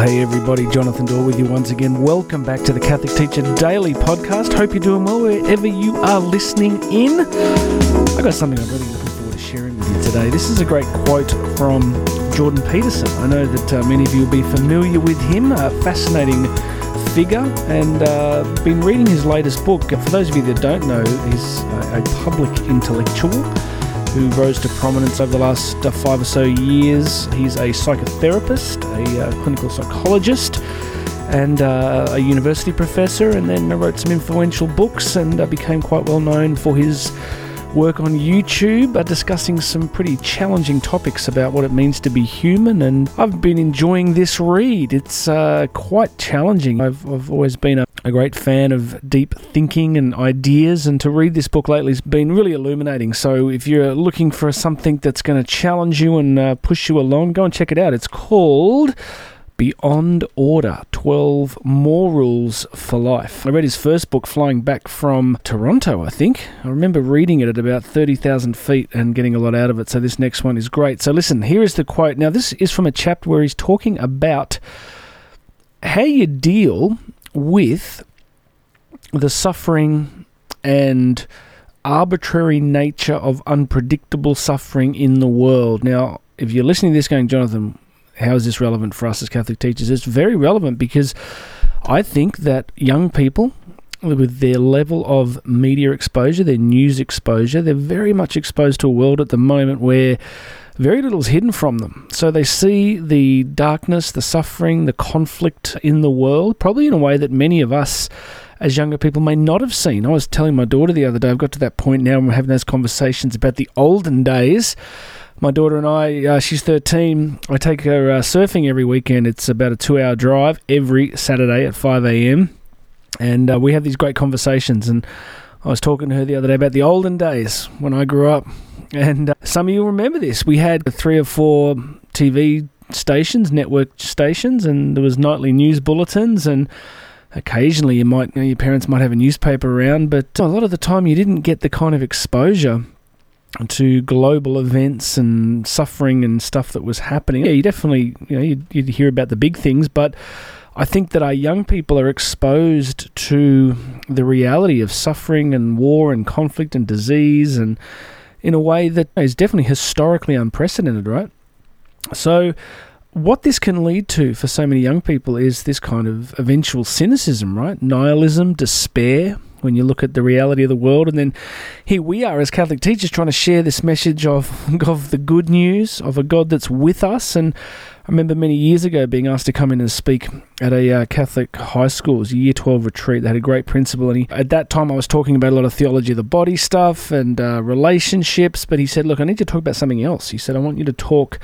Hey everybody, Jonathan Doyle with you once again. Welcome back to the Catholic Teacher Daily podcast. Hope you're doing well wherever you are listening in. I've got something I'm really looking forward to sharing with you today. This is a great quote from Jordan Peterson. I know that uh, many of you will be familiar with him, a fascinating figure, and uh, been reading his latest book. For those of you that don't know, he's a, a public intellectual who rose to prominence over the last uh, five or so years. He's a psychotherapist, a uh, clinical psychologist, and uh, a university professor, and then wrote some influential books and uh, became quite well known for his work on YouTube, uh, discussing some pretty challenging topics about what it means to be human. And I've been enjoying this read. It's uh, quite challenging. I've, I've always been a, a great fan of deep thinking and ideas, and to read this book lately has been really illuminating. So if you're looking for something that's going to challenge you and uh, push you along, go and check it out. It's called. Beyond Order 12 More Rules for Life. I read his first book flying back from Toronto, I think. I remember reading it at about 30,000 feet and getting a lot out of it, so this next one is great. So, listen, here is the quote. Now, this is from a chapter where he's talking about how you deal with the suffering and arbitrary nature of unpredictable suffering in the world. Now, if you're listening to this going, Jonathan, how is this relevant for us as Catholic teachers? It's very relevant because I think that young people, with their level of media exposure, their news exposure, they're very much exposed to a world at the moment where very little is hidden from them. So they see the darkness, the suffering, the conflict in the world, probably in a way that many of us as younger people may not have seen. I was telling my daughter the other day, I've got to that point now, and we're having those conversations about the olden days my daughter and I, uh, she's 13. I take her uh, surfing every weekend. It's about a two hour drive every Saturday at 5 a.m. And uh, we have these great conversations. And I was talking to her the other day about the olden days when I grew up. And uh, some of you remember this. We had three or four TV stations, network stations, and there was nightly news bulletins and occasionally you might you know, your parents might have a newspaper around but a lot of the time you didn't get the kind of exposure to global events and suffering and stuff that was happening. Yeah, you definitely, you know, you'd, you'd, hear about the big things, but I think that our young people are exposed to the reality of suffering and war and conflict and disease and in a way that is definitely historically unprecedented, right? So, what this can lead to for so many young people is this kind of eventual cynicism, right? Nihilism, despair, when you look at the reality of the world. And then here we are as Catholic teachers trying to share this message of, of the good news of a God that's with us. And remember many years ago being asked to come in and speak at a uh, Catholic high school. It was a year 12 retreat. They had a great principal. And he, at that time, I was talking about a lot of theology of the body stuff and uh, relationships. But he said, Look, I need to talk about something else. He said, I want you to talk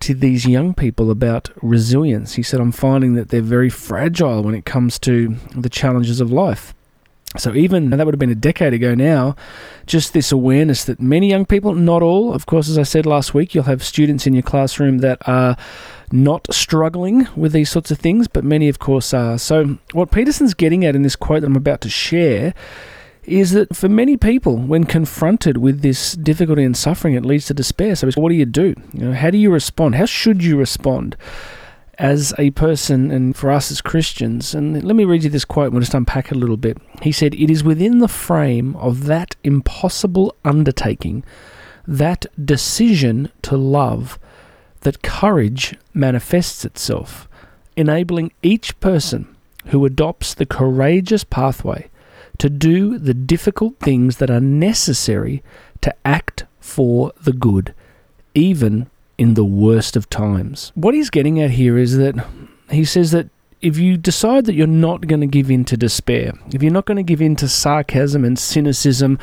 to these young people about resilience. He said, I'm finding that they're very fragile when it comes to the challenges of life. So even that would have been a decade ago now, just this awareness that many young people, not all, of course, as I said last week, you'll have students in your classroom that are not struggling with these sorts of things, but many, of course, are. So what Peterson's getting at in this quote that I'm about to share is that for many people, when confronted with this difficulty and suffering, it leads to despair. So, what do you do? You know, how do you respond? How should you respond? As a person and for us as Christians. And let me read you this quote, we'll just unpack it a little bit. He said, It is within the frame of that impossible undertaking, that decision to love, that courage manifests itself, enabling each person who adopts the courageous pathway to do the difficult things that are necessary to act for the good, even in the worst of times. What he's getting at here is that he says that if you decide that you're not going to give in to despair, if you're not going to give in to sarcasm and cynicism,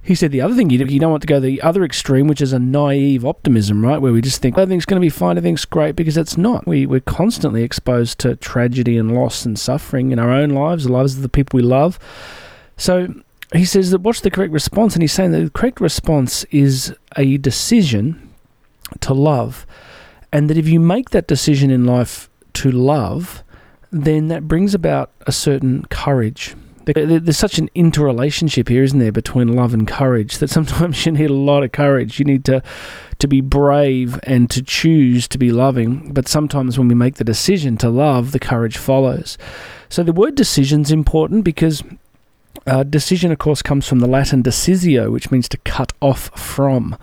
he said the other thing, you don't want to go the other extreme, which is a naive optimism, right? Where we just think everything's going to be fine, everything's great, because it's not. We, we're constantly exposed to tragedy and loss and suffering in our own lives, the lives of the people we love. So he says that what's the correct response? And he's saying that the correct response is a decision to love. And that if you make that decision in life to love, then that brings about a certain courage. There's such an interrelationship here, isn't there, between love and courage that sometimes you need a lot of courage. You need to to be brave and to choose to be loving, but sometimes when we make the decision to love, the courage follows. So the word decision is important because uh, decision, of course, comes from the Latin decisio, which means to cut off from.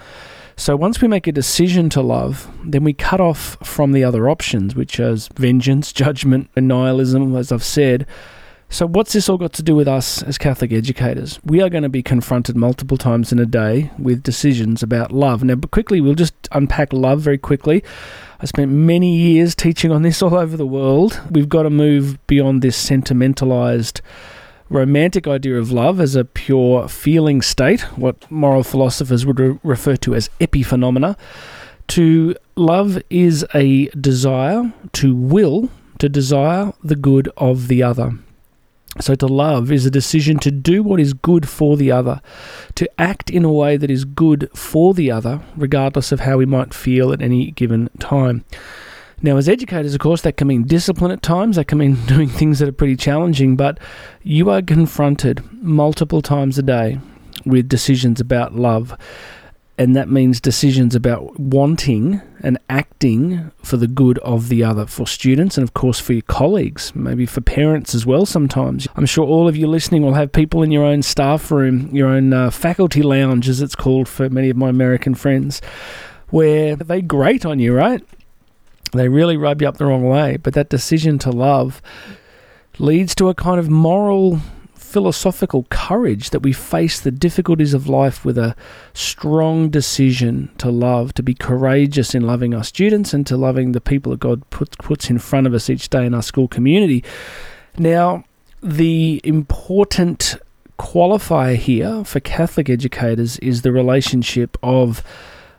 So once we make a decision to love, then we cut off from the other options, which is vengeance, judgment, and nihilism, as I've said. So, what's this all got to do with us as Catholic educators? We are going to be confronted multiple times in a day with decisions about love. Now, but quickly, we'll just unpack love very quickly. I spent many years teaching on this all over the world. We've got to move beyond this sentimentalized romantic idea of love as a pure feeling state, what moral philosophers would re- refer to as epiphenomena, to love is a desire to will, to desire the good of the other. So, to love is a decision to do what is good for the other, to act in a way that is good for the other, regardless of how we might feel at any given time. Now, as educators, of course, that can mean discipline at times, that can mean doing things that are pretty challenging, but you are confronted multiple times a day with decisions about love. And that means decisions about wanting and acting for the good of the other, for students and, of course, for your colleagues, maybe for parents as well sometimes. I'm sure all of you listening will have people in your own staff room, your own uh, faculty lounge, as it's called for many of my American friends, where they grate on you, right? They really rub you up the wrong way. But that decision to love leads to a kind of moral, philosophical courage that we face the difficulties of life with a strong decision to love, to be courageous in loving our students and to loving the people that God put, puts in front of us each day in our school community. Now, the important qualifier here for Catholic educators is the relationship of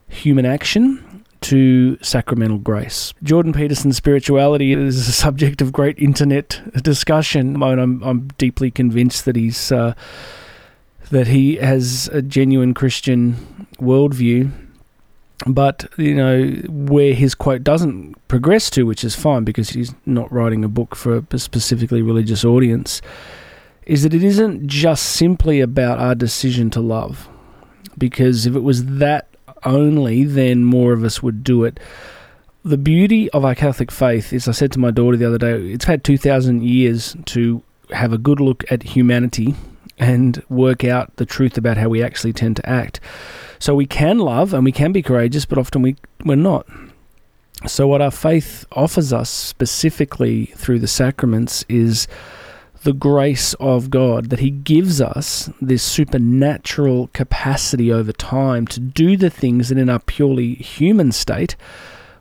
human action to sacramental grace. Jordan Peterson's spirituality is a subject of great internet discussion. I'm, I'm deeply convinced that he's uh, that he has a genuine Christian worldview. But you know where his quote doesn't progress to, which is fine because he's not writing a book for a specifically religious audience, is that it isn't just simply about our decision to love. Because if it was that only, then more of us would do it. The beauty of our Catholic faith is, I said to my daughter the other day, it's had 2,000 years to have a good look at humanity and work out the truth about how we actually tend to act. So we can love and we can be courageous, but often we, we're not. So, what our faith offers us specifically through the sacraments is the grace of God, that He gives us this supernatural capacity over time to do the things that in our purely human state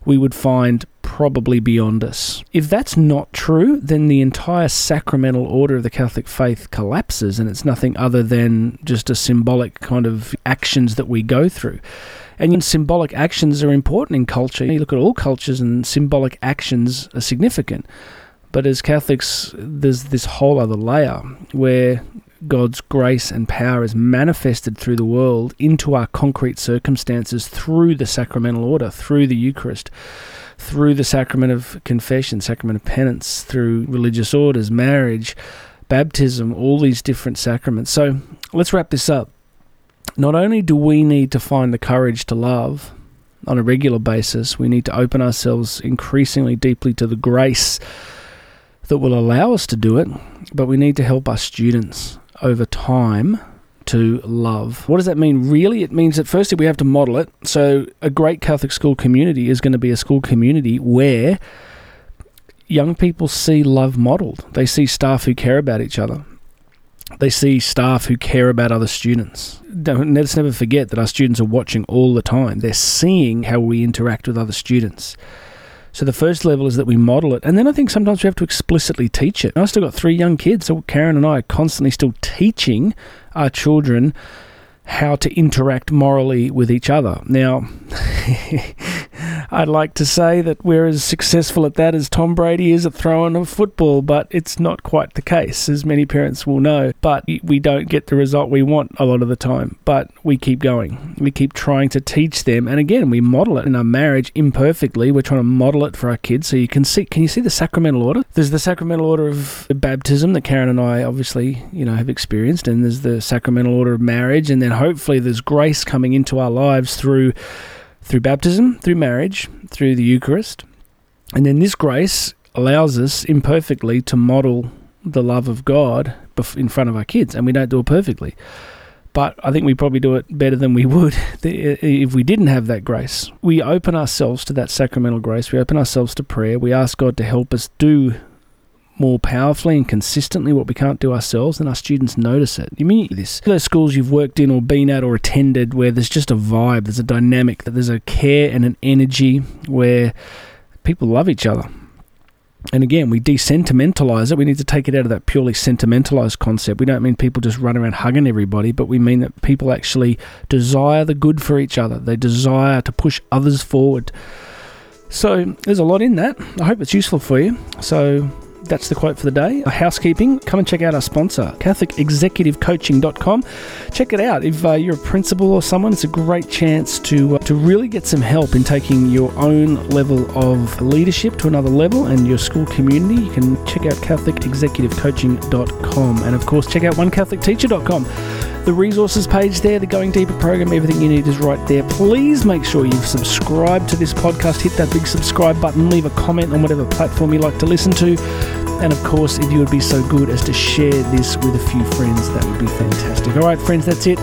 we would find probably beyond us. If that's not true, then the entire sacramental order of the Catholic faith collapses and it's nothing other than just a symbolic kind of actions that we go through. And symbolic actions are important in culture. You look at all cultures, and symbolic actions are significant. But as Catholics, there's this whole other layer where God's grace and power is manifested through the world into our concrete circumstances through the sacramental order, through the Eucharist, through the sacrament of confession, sacrament of penance, through religious orders, marriage, baptism, all these different sacraments. So let's wrap this up. Not only do we need to find the courage to love on a regular basis, we need to open ourselves increasingly deeply to the grace that will allow us to do it, but we need to help our students over time to love. What does that mean really? It means that firstly we have to model it. So a great Catholic school community is going to be a school community where young people see love modeled. They see staff who care about each other. They see staff who care about other students. Don't, let's never forget that our students are watching all the time. They're seeing how we interact with other students. So the first level is that we model it, and then I think sometimes we have to explicitly teach it. I've still got three young kids, so Karen and I are constantly still teaching our children how to interact morally with each other. Now, I'd like to say that we're as successful at that as Tom Brady is at throwing a football, but it's not quite the case, as many parents will know. But we don't get the result we want a lot of the time. But we keep going. We keep trying to teach them. And again, we model it in our marriage imperfectly. We're trying to model it for our kids. So you can see, can you see the sacramental order? There's the sacramental order of baptism that Karen and I obviously, you know, have experienced. And there's the sacramental order of marriage. And then hopefully there's grace coming into our lives through through baptism, through marriage, through the Eucharist. And then this grace allows us imperfectly to model the love of God in front of our kids, and we don't do it perfectly. But I think we probably do it better than we would if we didn't have that grace. We open ourselves to that sacramental grace. We open ourselves to prayer. We ask God to help us do more powerfully and consistently what we can't do ourselves, and our students notice it. You mean this? Those schools you've worked in or been at or attended where there's just a vibe, there's a dynamic, that there's a care and an energy where people love each other. And again, we desentimentalize it. We need to take it out of that purely sentimentalized concept. We don't mean people just run around hugging everybody, but we mean that people actually desire the good for each other. They desire to push others forward. So there's a lot in that. I hope it's useful for you. So that's the quote for the day. Housekeeping, come and check out our sponsor, CatholicExecutiveCoaching.com. Check it out. If uh, you're a principal or someone, it's a great chance to, uh, to really get some help in taking your own level of leadership to another level and your school community. You can check out CatholicExecutiveCoaching.com. And of course, check out OneCatholicTeacher.com. The resources page there, the Going Deeper program, everything you need is right there. Please make sure you've subscribed to this podcast. Hit that big subscribe button, leave a comment on whatever platform you like to listen to. And of course, if you would be so good as to share this with a few friends, that would be fantastic. All right, friends, that's it.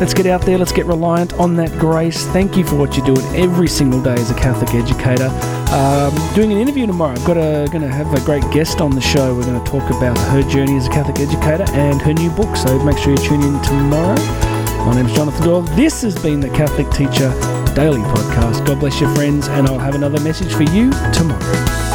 Let's get out there. Let's get reliant on that grace. Thank you for what you're doing every single day as a Catholic educator. Um, doing an interview tomorrow. I've got a going to have a great guest on the show. We're going to talk about her journey as a Catholic educator and her new book. So make sure you tune in tomorrow. My name's Jonathan Doyle. This has been the Catholic Teacher Daily Podcast. God bless your friends, and I'll have another message for you tomorrow.